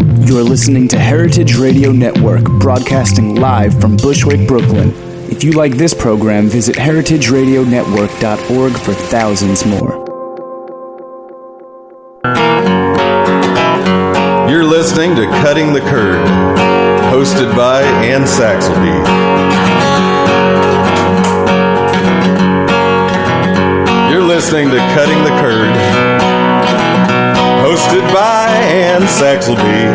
You're listening to Heritage Radio Network, broadcasting live from Bushwick, Brooklyn. If you like this program, visit heritageradionetwork.org for thousands more. You're listening to Cutting the Curd, hosted by Anne Saxelby. You're listening to Cutting the Curd, hosted by Anne Saxelby.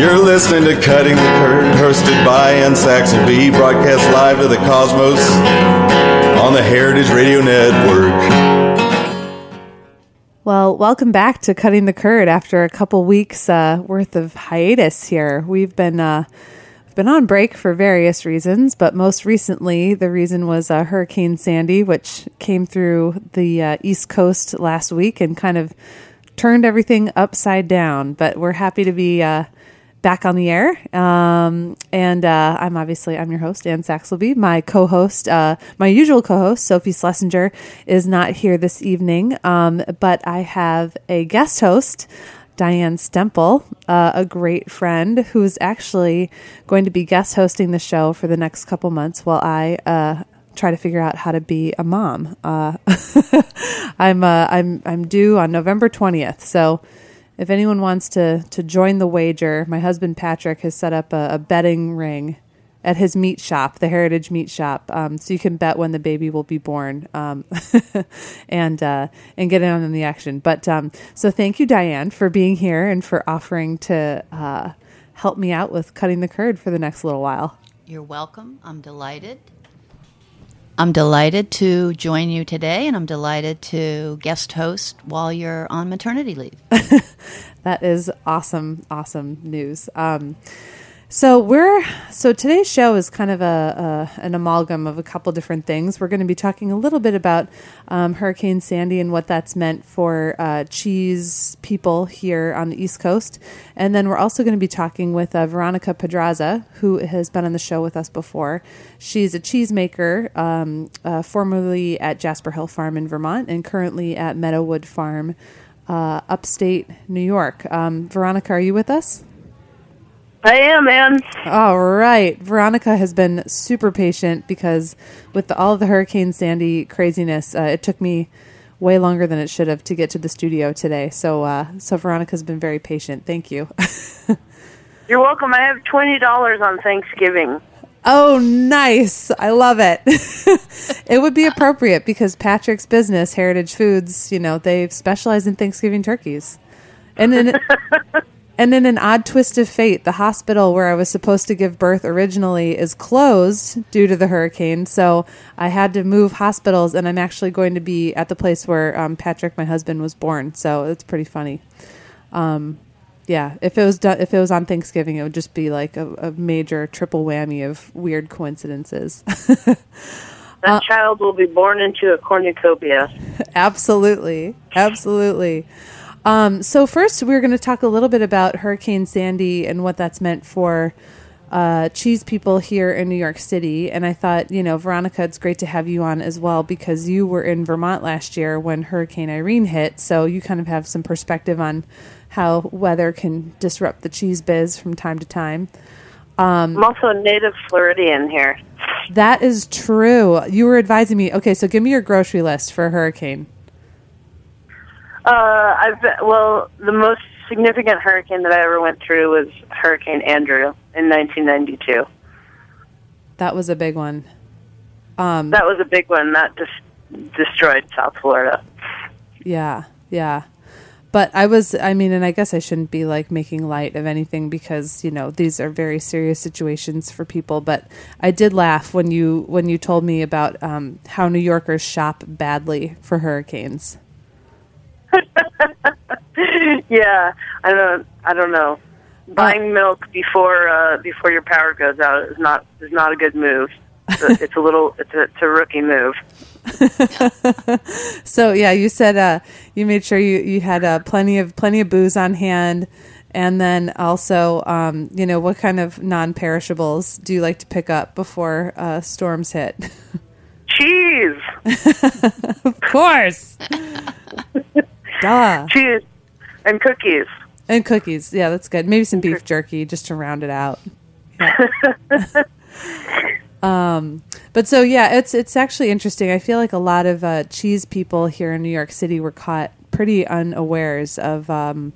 You're listening to Cutting the Curd, hosted by Ann Saxelby, broadcast live to the cosmos on the Heritage Radio Network. Well, welcome back to Cutting the Curd after a couple weeks uh, worth of hiatus here. We've been uh, been on break for various reasons, but most recently the reason was uh, Hurricane Sandy, which came through the uh, East Coast last week and kind of turned everything upside down. But we're happy to be uh, back on the air. Um, and uh, I'm obviously I'm your host, Anne Saxelby. My co-host, uh, my usual co-host, Sophie Schlesinger, is not here this evening, um, but I have a guest host. Diane Stemple, uh, a great friend who's actually going to be guest hosting the show for the next couple months while I uh, try to figure out how to be a mom. Uh, I'm uh, I'm I'm due on November twentieth, so if anyone wants to to join the wager, my husband Patrick has set up a, a betting ring at his meat shop, the Heritage Meat Shop, um, so you can bet when the baby will be born um, and uh, and get in on the action. But um, so thank you, Diane, for being here and for offering to uh, help me out with cutting the curd for the next little while. You're welcome. I'm delighted. I'm delighted to join you today, and I'm delighted to guest host while you're on maternity leave. that is awesome, awesome news. Um, so we're so today's show is kind of a, a, an amalgam of a couple different things. We're going to be talking a little bit about um, Hurricane Sandy and what that's meant for uh, cheese people here on the East Coast, and then we're also going to be talking with uh, Veronica Pedraza, who has been on the show with us before. She's a cheesemaker, um, uh, formerly at Jasper Hill Farm in Vermont, and currently at Meadowood Farm, uh, upstate New York. Um, Veronica, are you with us? I am, man. All right. Veronica has been super patient because with the, all of the Hurricane Sandy craziness, uh, it took me way longer than it should have to get to the studio today. So, uh, so Veronica's been very patient. Thank you. You're welcome. I have twenty dollars on Thanksgiving. Oh, nice. I love it. it would be appropriate because Patrick's business, Heritage Foods, you know, they specialize in Thanksgiving turkeys. And then And in an odd twist of fate, the hospital where I was supposed to give birth originally is closed due to the hurricane. So I had to move hospitals, and I'm actually going to be at the place where um, Patrick, my husband, was born. So it's pretty funny. Um, yeah, if it was done, if it was on Thanksgiving, it would just be like a, a major triple whammy of weird coincidences. that uh, child will be born into a cornucopia. Absolutely, absolutely. Um, so first, we're going to talk a little bit about Hurricane Sandy and what that's meant for uh, cheese people here in New York City, and I thought, you know, Veronica, it's great to have you on as well because you were in Vermont last year when Hurricane Irene hit, so you kind of have some perspective on how weather can disrupt the cheese biz from time to time. I'm also a native Floridian here. That is true. You were advising me. Okay, so give me your grocery list for a hurricane. Uh, I've well, the most significant hurricane that I ever went through was Hurricane Andrew in 1992. That was a big one. That was a big one that just destroyed South Florida. Yeah, yeah. But I was, I mean, and I guess I shouldn't be like making light of anything because you know these are very serious situations for people. But I did laugh when you when you told me about um, how New Yorkers shop badly for hurricanes. Yeah, I don't, I don't know. Buying milk before uh, before your power goes out is not is not a good move. It's a, it's a little, it's a, it's a rookie move. So yeah, you said uh, you made sure you you had uh, plenty of plenty of booze on hand, and then also, um, you know, what kind of non-perishables do you like to pick up before uh, storms hit? Cheese, of course, duh, cheese, and cookies. and cookies. Yeah, that's good. Maybe some beef jerky just to round it out. Yeah. um, but so yeah, it's it's actually interesting. I feel like a lot of uh, cheese people here in New York City were caught pretty unawares of um,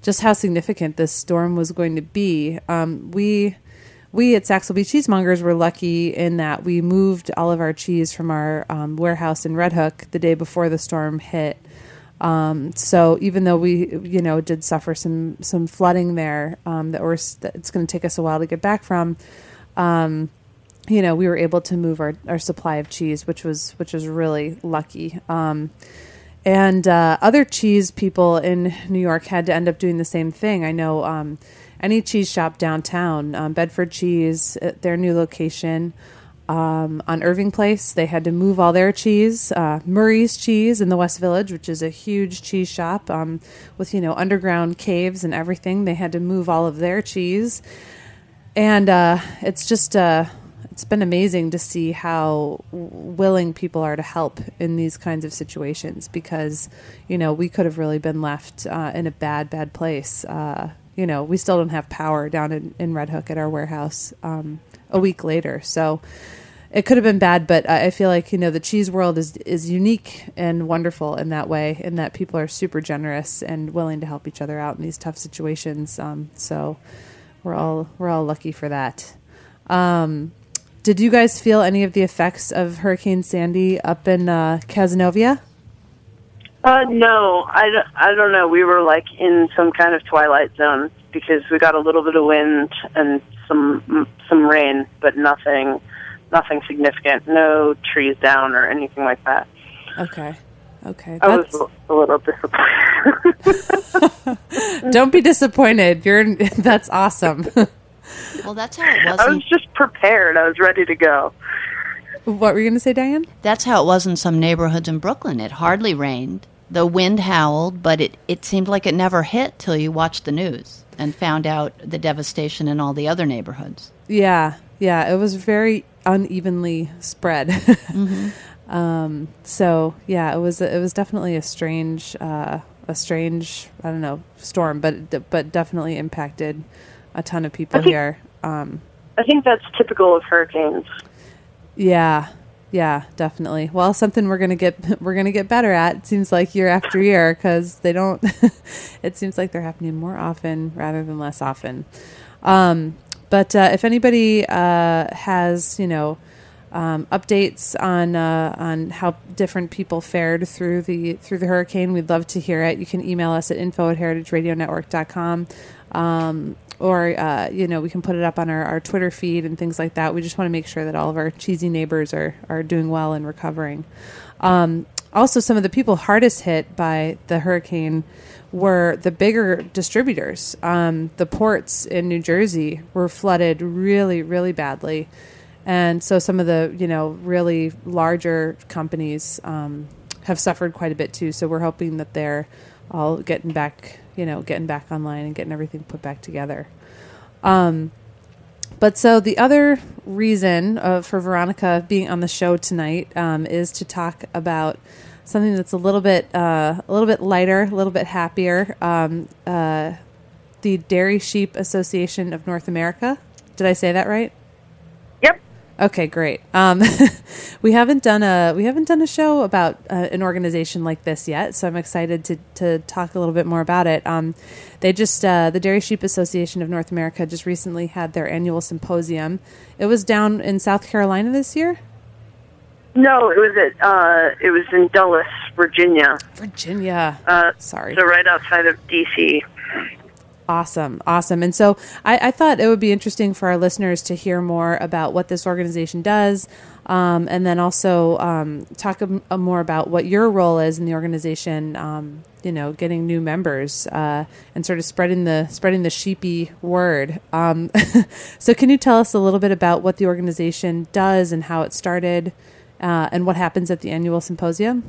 just how significant this storm was going to be. Um, we we at Saxelby Cheesemongers were lucky in that we moved all of our cheese from our um, warehouse in Red Hook the day before the storm hit. Um, so even though we, you know, did suffer some some flooding there, um, that we're that it's going to take us a while to get back from, um, you know, we were able to move our, our supply of cheese, which was which was really lucky. Um, and uh, other cheese people in New York had to end up doing the same thing. I know um, any cheese shop downtown, um, Bedford Cheese, at their new location um, on Irving Place, they had to move all their cheese. Uh, Murray's Cheese in the West Village, which is a huge cheese shop um, with you know underground caves and everything, they had to move all of their cheese. And uh, it's just uh, it's been amazing to see how willing people are to help in these kinds of situations because you know we could have really been left uh, in a bad bad place uh, you know we still don't have power down in, in red hook at our warehouse um, a week later so it could have been bad but i feel like you know the cheese world is is unique and wonderful in that way in that people are super generous and willing to help each other out in these tough situations um, so we're all we're all lucky for that um, did you guys feel any of the effects of Hurricane Sandy up in uh, Cazenovia? Uh, no, I, I don't know. We were like in some kind of twilight zone because we got a little bit of wind and some some rain, but nothing nothing significant. No trees down or anything like that. Okay, okay. I That's, was a little disappointed. don't be disappointed. You're that's awesome. Well, that's how it was. I was just prepared. I was ready to go. what were you going to say, Diane? That's how it was in some neighborhoods in Brooklyn. It hardly rained. The wind howled, but it, it seemed like it never hit till you watched the news and found out the devastation in all the other neighborhoods. Yeah, yeah. It was very unevenly spread. um, so yeah, it was it was definitely a strange uh, a strange I don't know storm, but but definitely impacted a ton of people I think- here. Um, I think that's typical of hurricanes. Yeah, yeah, definitely. Well, something we're gonna get we're gonna get better at. It seems like year after year because they don't. it seems like they're happening more often rather than less often. Um, but uh, if anybody uh, has, you know, um, updates on uh, on how different people fared through the through the hurricane, we'd love to hear it. You can email us at info at heritageradionetwork.com. Um, or uh, you know we can put it up on our, our Twitter feed and things like that. We just want to make sure that all of our cheesy neighbors are are doing well and recovering. Um, also, some of the people hardest hit by the hurricane were the bigger distributors. Um, the ports in New Jersey were flooded really, really badly, and so some of the you know really larger companies um, have suffered quite a bit too. So we're hoping that they're all getting back, you know, getting back online and getting everything put back together. Um, but so the other reason uh, for Veronica being on the show tonight um, is to talk about something that's a little bit uh, a little bit lighter, a little bit happier. Um, uh, the Dairy Sheep Association of North America. Did I say that right? Okay, great. Um, we haven't done a we haven't done a show about uh, an organization like this yet, so I'm excited to to talk a little bit more about it. Um, they just uh, the Dairy Sheep Association of North America just recently had their annual symposium. It was down in South Carolina this year. No, it was at uh, it was in Dulles, Virginia. Virginia. Uh, Sorry. So right outside of DC. Awesome, awesome. And so I, I, thought it would be interesting for our listeners to hear more about what this organization does, um, and then also um, talk a, a more about what your role is in the organization. Um, you know, getting new members uh, and sort of spreading the spreading the sheepy word. Um, so, can you tell us a little bit about what the organization does and how it started, uh, and what happens at the annual symposium?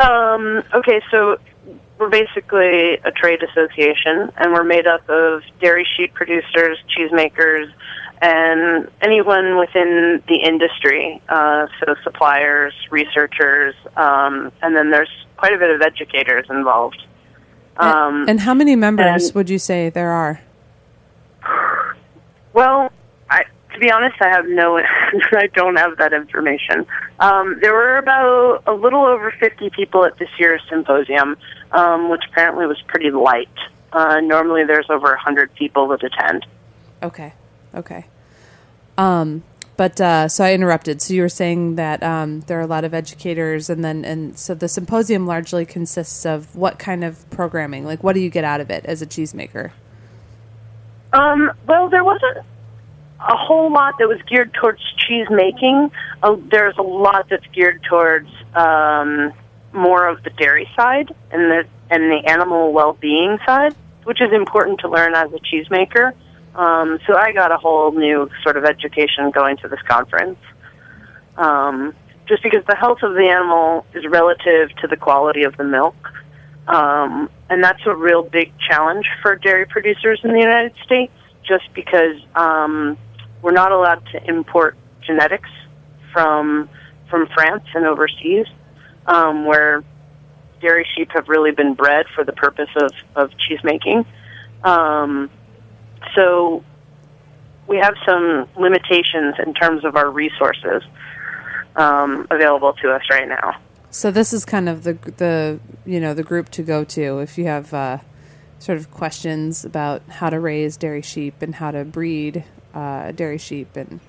Um, okay, so we're basically a trade association, and we're made up of dairy sheep producers, cheesemakers, and anyone within the industry. Uh, so suppliers, researchers, um, and then there's quite a bit of educators involved. Um, and, and, how many members and, would you say there are? Well, I, to be honest, I have no, I don't have that information. Um, there were about a little over 50 people at this year's symposium, um, which apparently was pretty light. Uh, normally, there's over 100 people that attend. Okay, okay. Um, but uh, so I interrupted. So you were saying that um, there are a lot of educators, and then and so the symposium largely consists of what kind of programming? Like, what do you get out of it as a cheesemaker? Um, well, there wasn't a whole lot that was geared towards cheese making. Uh, there's a lot that's geared towards um, more of the dairy side and the and the animal well-being side, which is important to learn as a cheesemaker. Um, so I got a whole new sort of education going to this conference. Um, just because the health of the animal is relative to the quality of the milk. Um, and that's a real big challenge for dairy producers in the United States, just because um, we're not allowed to import genetics from from France and overseas, um, where dairy sheep have really been bred for the purpose of, of cheese making. Um, so we have some limitations in terms of our resources um, available to us right now. So this is kind of the the you know the group to go to if you have uh, sort of questions about how to raise dairy sheep and how to breed uh, dairy sheep and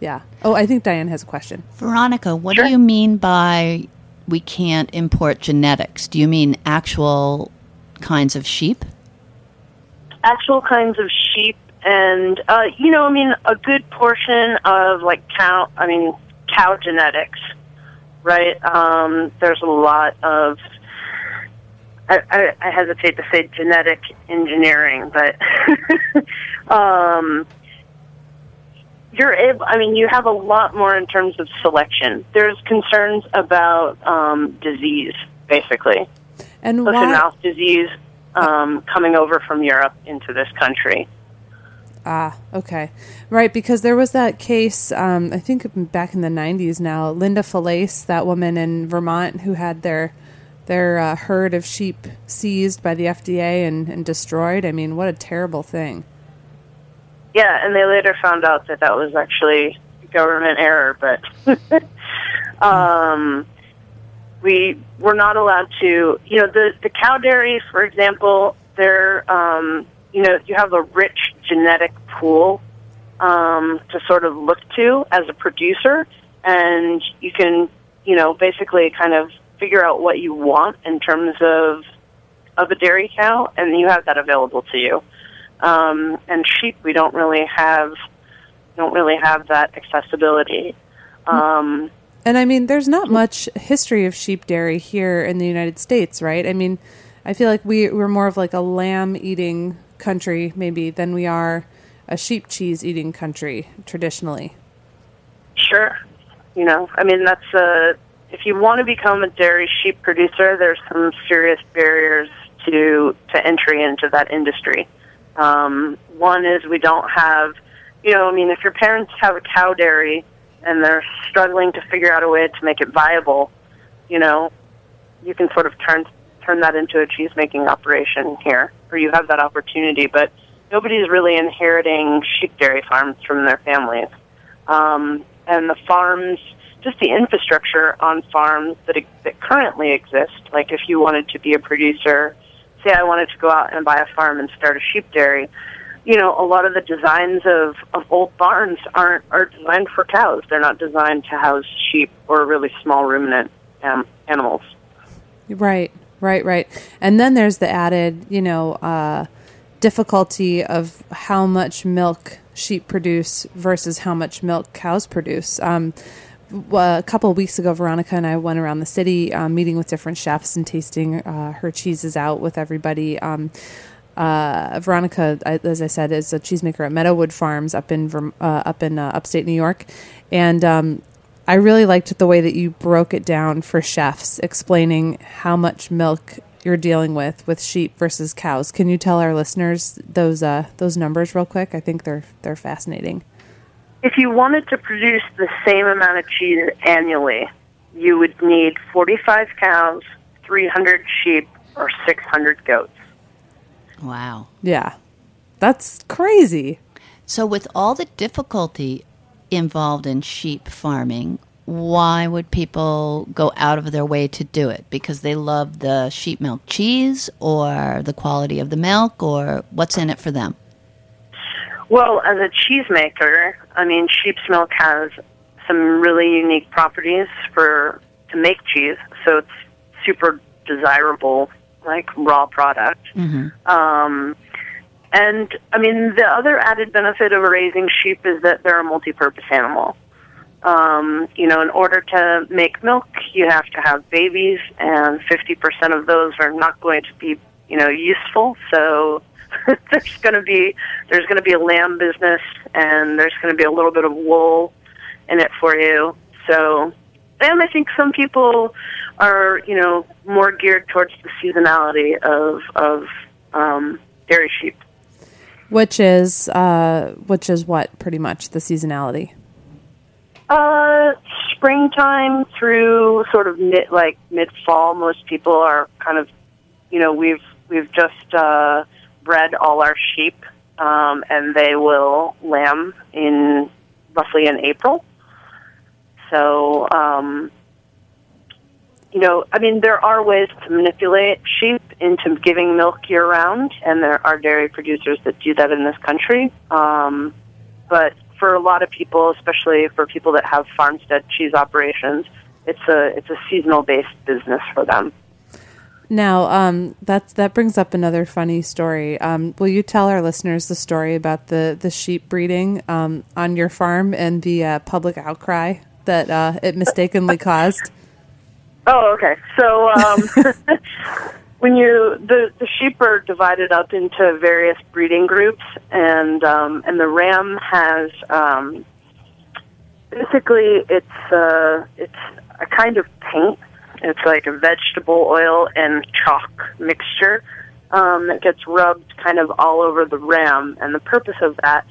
yeah. Oh, I think Diane has a question. Veronica, what sure. do you mean by we can't import genetics? Do you mean actual kinds of sheep? Actual kinds of sheep, and uh, you know, I mean, a good portion of like cow. I mean, cow genetics, right? Um, there's a lot of I, I, I hesitate to say genetic engineering, but um, you're able, I mean, you have a lot more in terms of selection. There's concerns about um, disease, basically. And Foot and mouth disease um, coming over from Europe into this country. Ah, okay. Right, because there was that case, um, I think back in the 90s now, Linda Faillace, that woman in Vermont who had their their uh, herd of sheep seized by the FDA and, and destroyed. I mean, what a terrible thing. Yeah, and they later found out that that was actually government error, but um, we were not allowed to. You know, the the cow dairy, for example, they're um, you know you have a rich genetic pool um, to sort of look to as a producer, and you can you know basically kind of figure out what you want in terms of of a dairy cow, and you have that available to you. Um, and sheep, we don't really have don't really have that accessibility. Um, and I mean, there's not much history of sheep dairy here in the United States, right? I mean, I feel like we we're more of like a lamb eating country maybe than we are a sheep cheese eating country traditionally. Sure, you know, I mean that's a if you want to become a dairy sheep producer, there's some serious barriers to to entry into that industry. Um, one is we don't have you know, I mean, if your parents have a cow dairy and they're struggling to figure out a way to make it viable, you know, you can sort of turn turn that into a cheese making operation here, or you have that opportunity. But nobody's really inheriting sheep dairy farms from their families, um, and the farms, just the infrastructure on farms that that currently exist. Like if you wanted to be a producer, say I wanted to go out and buy a farm and start a sheep dairy. You know, a lot of the designs of, of old barns aren't are designed for cows. They're not designed to house sheep or really small ruminant um, animals. Right, right, right. And then there's the added, you know, uh, difficulty of how much milk sheep produce versus how much milk cows produce. Um, a couple of weeks ago, Veronica and I went around the city uh, meeting with different chefs and tasting uh, her cheeses out with everybody. Um, uh, Veronica, as I said, is a cheesemaker at Meadowood Farms up in uh, up in uh, upstate New York, and um, I really liked the way that you broke it down for chefs, explaining how much milk you're dealing with with sheep versus cows. Can you tell our listeners those uh, those numbers real quick? I think they're they're fascinating. If you wanted to produce the same amount of cheese annually, you would need 45 cows, 300 sheep, or 600 goats. Wow. Yeah. That's crazy. So with all the difficulty involved in sheep farming, why would people go out of their way to do it? Because they love the sheep milk cheese or the quality of the milk or what's in it for them? Well, as a cheesemaker, I mean, sheep's milk has some really unique properties for to make cheese, so it's super desirable, like raw product. Mm-hmm. Um, and I mean, the other added benefit of raising sheep is that they're a multi-purpose animal. Um, you know, in order to make milk, you have to have babies, and 50% of those are not going to be, you know, useful. So there's going to be there's going to be a lamb business, and there's going to be a little bit of wool in it for you. So, and I think some people are, you know, more geared towards the seasonality of of um, dairy sheep. Which is uh, which is what pretty much the seasonality. Uh, springtime through sort of mid like mid fall. Most people are kind of, you know, we've we've just uh, bred all our sheep, um, and they will lamb in roughly in April. So, um, you know, I mean, there are ways to manipulate sheep into giving milk year round, and there are dairy producers that do that in this country. Um, but for a lot of people, especially for people that have farmstead cheese operations, it's a it's a seasonal based business for them. Now, um, that's that brings up another funny story. Um, will you tell our listeners the story about the the sheep breeding um, on your farm and the uh, public outcry that uh, it mistakenly caused? Oh, okay. So um, when you the the sheep are divided up into various breeding groups, and um, and the ram has um, basically it's uh, it's a kind of paint. It's like a vegetable oil and chalk mixture um, that gets rubbed kind of all over the ram, and the purpose of that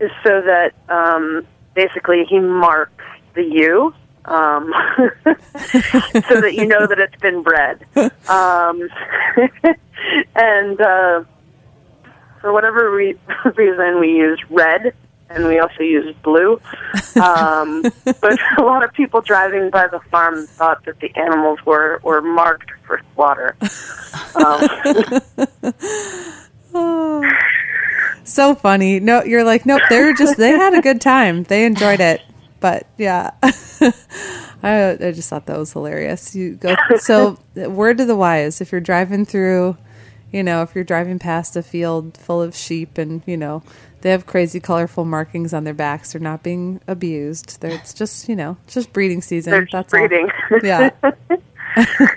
is so that um, basically he marks the ewe um, so that you know that it's been bred. Um, and uh, for whatever re- reason, we use red and we also use blue. Um, but a lot of people driving by the farm thought that the animals were, were marked for slaughter. Um, oh, so funny. No, you're like, nope. They were just they had a good time. They enjoyed it. But yeah, I I just thought that was hilarious. You go so word to the wise: if you're driving through, you know, if you're driving past a field full of sheep and you know they have crazy colorful markings on their backs, they're not being abused. They're, it's just you know, just breeding season. they're That's breeding. all. Yeah.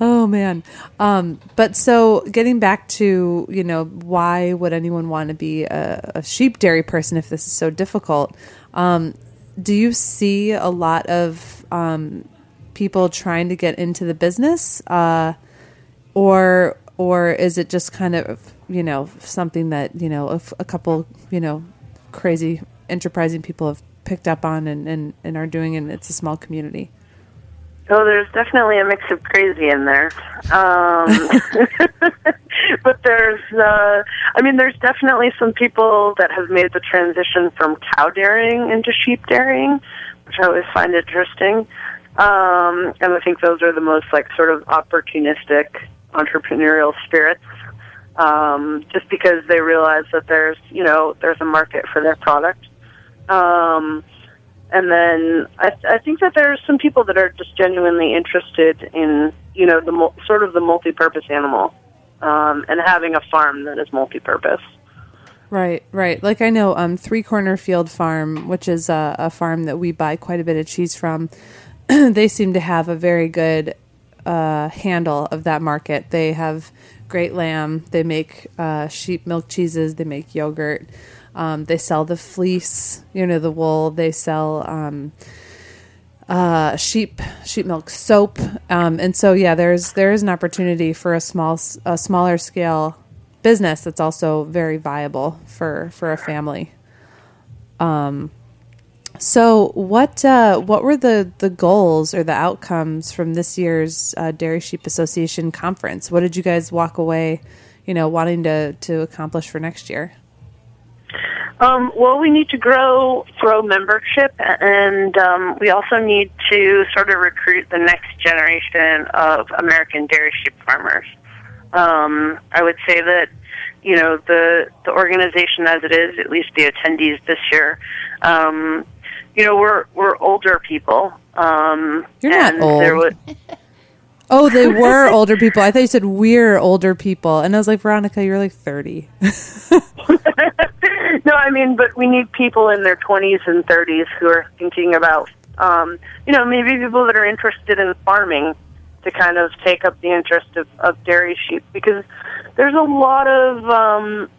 Oh man. Um, but so getting back to, you know, why would anyone want to be a, a sheep dairy person if this is so difficult? Um, do you see a lot of um, people trying to get into the business, uh, or or is it just kind of you know something that you know a, a couple you know crazy enterprising people have picked up on and, and, and are doing, and it's a small community. Oh, there's definitely a mix of crazy in there. Um, but there's, uh, I mean, there's definitely some people that have made the transition from cow dairying into sheep dairying, which I always find interesting. Um, and I think those are the most like sort of opportunistic entrepreneurial spirits. Um, just because they realize that there's, you know, there's a market for their product. Um, and then I, I think that there's some people that are just genuinely interested in, you know, the sort of the multi-purpose animal, um, and having a farm that is multi-purpose. Right, right. Like I know um, Three Corner Field Farm, which is a, a farm that we buy quite a bit of cheese from. they seem to have a very good uh, handle of that market. They have great lamb. They make uh, sheep milk cheeses. They make yogurt. Um, they sell the fleece, you know, the wool. They sell um, uh, sheep sheep milk soap. Um, and so, yeah, there's there is an opportunity for a small a smaller scale business that's also very viable for for a family. Um, so what uh, what were the the goals or the outcomes from this year's uh, Dairy Sheep Association conference? What did you guys walk away, you know, wanting to to accomplish for next year? Um, well, we need to grow grow membership, and um, we also need to sort of recruit the next generation of American dairy sheep farmers. Um, I would say that you know the the organization as it is, at least the attendees this year. Um, you know, we're we're older people. Um, You're not old. There was, Oh, they were older people. I thought you said we're older people, and I was like, Veronica, you're like thirty. no, I mean, but we need people in their 20s and 30s who are thinking about, um, you know, maybe people that are interested in farming to kind of take up the interest of, of dairy sheep because there's a lot of, um,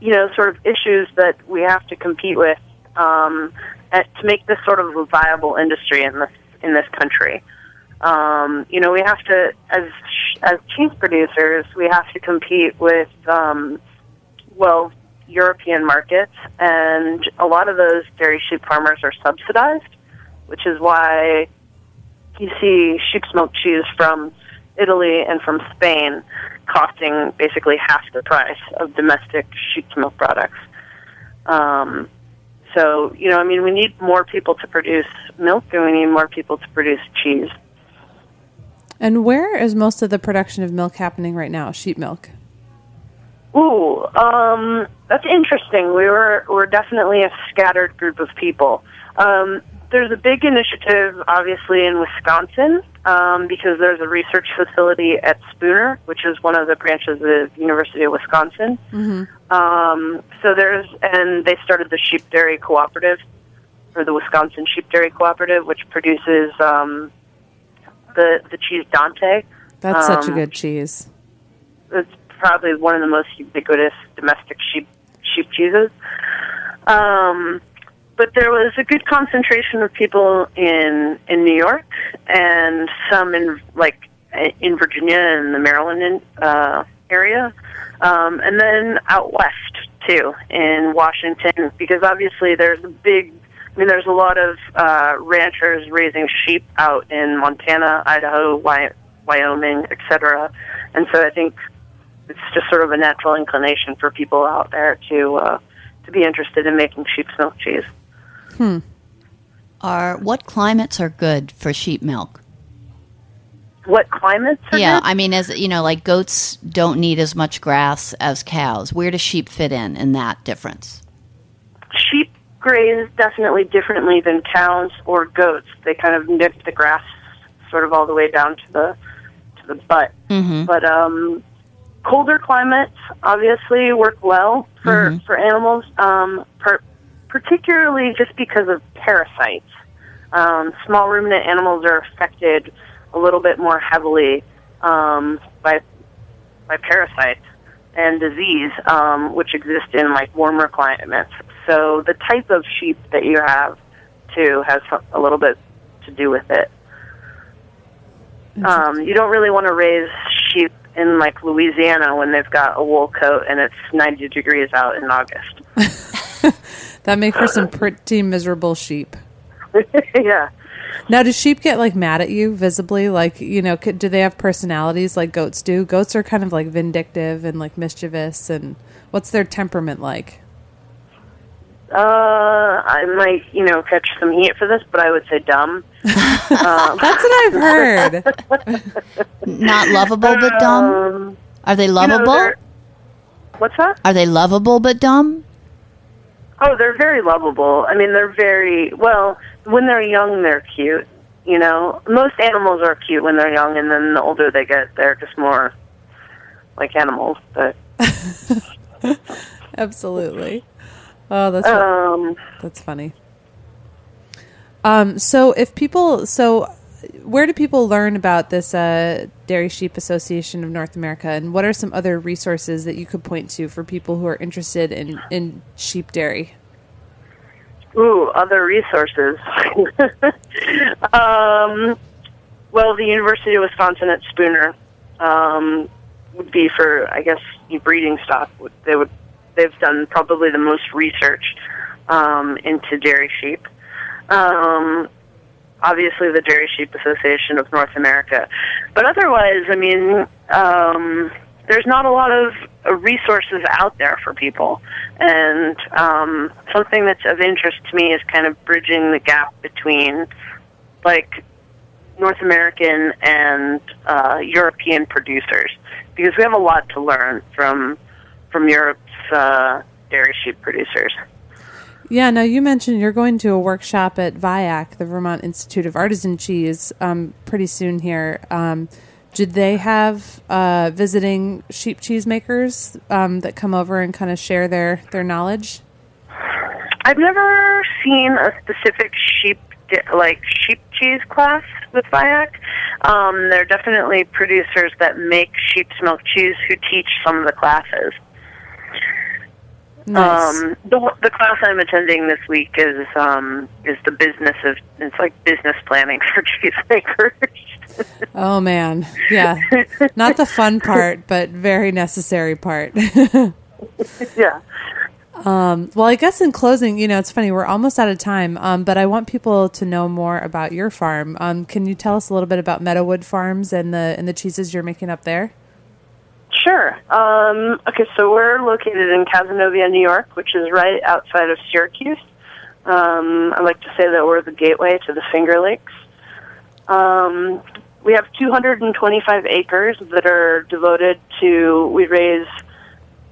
you know, sort of issues that we have to compete with um, to make this sort of a viable industry in this in this country. Um, you know, we have to, as as cheese producers, we have to compete with, um, well, European markets, and a lot of those dairy sheep farmers are subsidized, which is why you see sheep's milk cheese from Italy and from Spain costing basically half the price of domestic sheep's milk products. Um, so, you know, I mean, we need more people to produce milk, and we need more people to produce cheese. And where is most of the production of milk happening right now? Sheep milk. Ooh, um, that's interesting. We were we're definitely a scattered group of people. Um, there's a big initiative, obviously, in Wisconsin um, because there's a research facility at Spooner, which is one of the branches of the University of Wisconsin. Um, so there's and they started the Sheep Dairy Cooperative, or the Wisconsin Sheep Dairy Cooperative, which produces um, the the cheese Dante. That's such a Um, good cheese. it's probably one of the most ubiquitous domestic sheep sheep cheeses. Um, but there was a good concentration of people in in New York and some in like in Virginia and the Maryland uh, area, um, and then out west too in Washington because obviously there's a big. I mean, there's a lot of uh, ranchers raising sheep out in Montana, Idaho, Wy- Wyoming, etc. And so I think it's just sort of a natural inclination for people out there to uh, to be interested in making sheep's milk cheese. Are what climates are good for sheep milk? What climates? Are Yeah, good? I mean, as you know, like goats don't need as much grass as cows. Where do sheep fit in in that difference? sheep graze definitely differently than cows or goats. They kind of nip the grass sort of all the way down to the to the butt. Mm-hmm. But um, colder climates obviously work well for for animals, um, per, particularly just because of parasites. Um, small ruminant animals are affected a little bit more heavily um, by by parasites and disease, um, which exist in like warmer climates. So the type of sheep that you have too has a little bit to do with it. Um, you don't really want to raise sheep in like Louisiana when they've got a wool coat and it's 90 degrees out in August. that make for some pretty miserable sheep. yeah. Now, do sheep get like mad at you visibly? Like, you know, could, do they have personalities like goats do? Goats are kind of like vindictive and like mischievous. And what's their temperament like? Uh, I might, you know, catch some heat for this, but I would say dumb. That's what I've heard. Not lovable but dumb. Um, Are they you know, lovable? what's that? Are they lovable but dumb? Oh, they're very lovable. I mean, they're very well. When they're young, they're cute. You know, most animals are cute when they're young, and then the older they get, they're just more like animals. But Absolutely. Oh, that's um, that's funny. Um, so if people, so where do people learn about this uh, Dairy Sheep Association of North America, and what are some other resources that you could point to for people who are interested in in sheep dairy? ooh, other resources. um, well, the University of Wisconsin at Spooner um, would be for, I guess, breeding stock. They would. They've done probably the most research um, into dairy sheep. Um, obviously, the Dairy Sheep Association of North America, but otherwise, I mean, um, there's not a lot of uh, resources out there for people, and um, something that's of interest to me is kind of bridging the gap between, like, North American and uh, European producers. Because we have a lot to learn from from Europe's uh, dairy sheep producers. Yeah. Now you mentioned you're going to a workshop at VIAC, the Vermont Institute of Artisan Cheese, um, pretty soon here. Um, did they have uh, visiting sheep cheese makers um, that come over and kind of share their their knowledge? I've never seen a specific sheep like sheep cheese class with VIAC. Um, there are definitely producers that make sheep's milk cheese who teach some of the classes. Nice. Um, the the class I'm attending this week is um, is the business of it's like business planning for cheesemakers. Oh man, yeah, not the fun part, but very necessary part. yeah. Um, well, I guess in closing, you know, it's funny we're almost out of time, um, but I want people to know more about your farm. Um, can you tell us a little bit about Meadowood Farms and the and the cheeses you're making up there? Sure. Um, okay, so we're located in Cazenovia, New York, which is right outside of Syracuse. Um, I like to say that we're the gateway to the Finger Lakes. Um, we have 225 acres that are devoted to, we raise,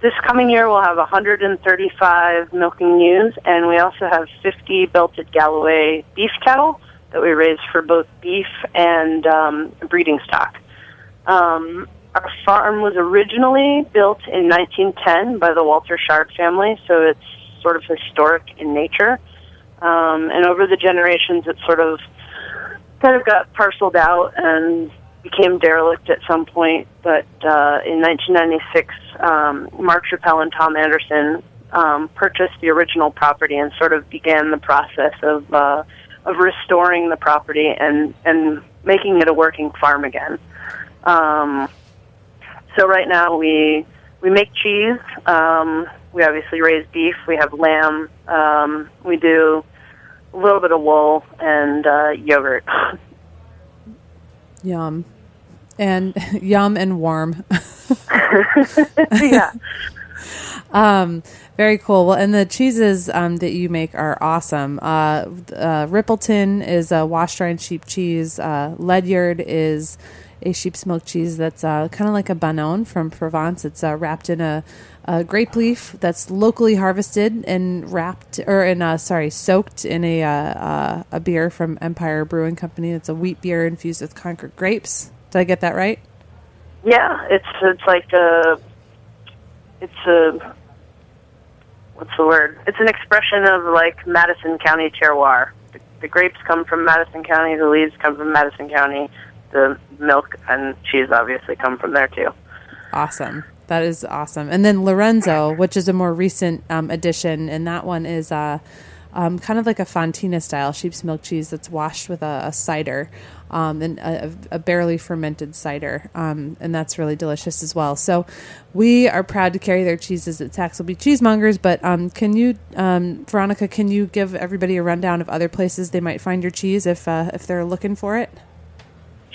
this coming year we'll have 135 milking ewes, and we also have 50 belted Galloway beef cattle that we raise for both beef and um, breeding stock. Um, our farm was originally built in 1910 by the Walter Sharp family, so it's sort of historic in nature. Um, and over the generations, it sort of kind of got parceled out and became derelict at some point. But uh, in 1996, um, Mark Chappelle and Tom Anderson um, purchased the original property and sort of began the process of uh, of restoring the property and and making it a working farm again. Um, so right now we we make cheese. Um, we obviously raise beef. We have lamb. Um, we do a little bit of wool and uh, yogurt. Yum, and yum and warm. yeah. Um, very cool. Well, and the cheeses um, that you make are awesome. Uh, uh, Rippleton is a washed rind sheep cheese. Uh, Ledyard is a sheep's milk cheese that's uh, kind of like a banon from Provence. It's uh, wrapped in a, a grape leaf that's locally harvested and wrapped, or in uh, sorry, soaked in a uh, uh, a beer from Empire Brewing Company. It's a wheat beer infused with Concord grapes. Did I get that right? Yeah, it's it's like a it's a what's the word? It's an expression of like Madison County terroir. The, the grapes come from Madison County, the leaves come from Madison County, the milk and cheese obviously come from there too. Awesome. That is awesome. And then Lorenzo, which is a more recent um, addition, and that one is uh, um, kind of like a Fontina style sheep's milk cheese that's washed with a, a cider um, and a, a, barely fermented cider, um, and that's really delicious as well. So we are proud to carry their cheeses at Saxelby Cheesemongers. But um, can you, um, Veronica, can you give everybody a rundown of other places they might find your cheese if uh, if they're looking for it?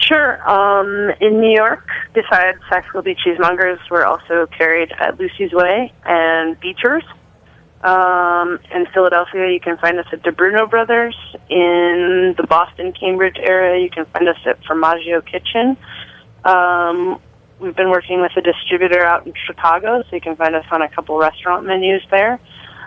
Sure. Um, in New York, besides Saxelby Cheesemongers, we're also carried at Lucy's Whey and Beecher's. Um, in Philadelphia, you can find us at Di Bruno Brothers. In the Boston, Cambridge area, you can find us at Formaggio Kitchen. Um, we've been working with a distributor out in Chicago, so you can find us on a couple restaurant menus there.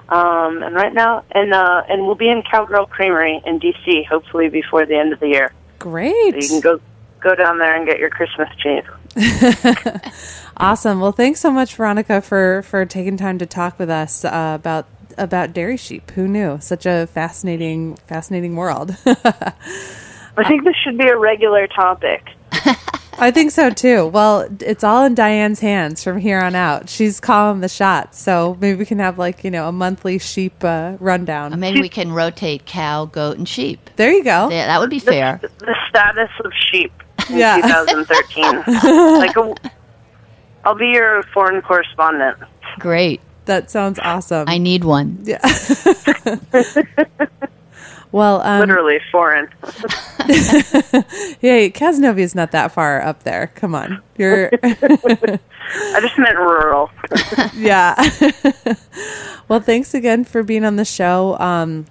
Um, and right now, and uh, and we'll be in Cowgirl Creamery in DC, hopefully before the end of the year. Great. So you can go go down there and get your Christmas cheese. awesome. Well, thanks so much, Veronica, for for taking time to talk with us uh, about about dairy sheep. Who knew? Such a fascinating fascinating world. I think this should be a regular topic. I think so too. Well, it's all in Diane's hands from here on out. She's calling the shots, so maybe we can have like you know a monthly sheep uh, rundown. Or maybe we can rotate cow, goat, and sheep. There you go. Yeah, that would be fair. The, the status of sheep in Yeah. 2013. like a, I'll be your foreign correspondent. Great. That sounds awesome. I need one. yeah. well, um, Literally foreign. yeah, Cazenovia's not that far up there. Come on, you're I just meant rural. yeah. well, thanks again for being on the show. Um,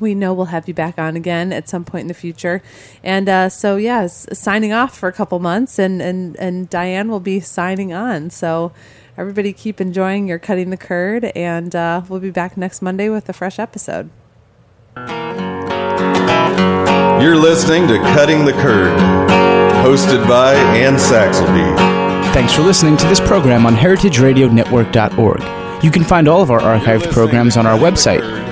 we know we'll have you back on again at some point in the future, and uh, so yeah, signing off for a couple months, and and and Diane will be signing on. So everybody keep enjoying your cutting the curd, and uh, we'll be back next Monday with a fresh episode. You're listening to Cutting the Curd, hosted by Anne Saxelby. Thanks for listening to this program on heritageradionetwork.org. You can find all of our archived programs on our website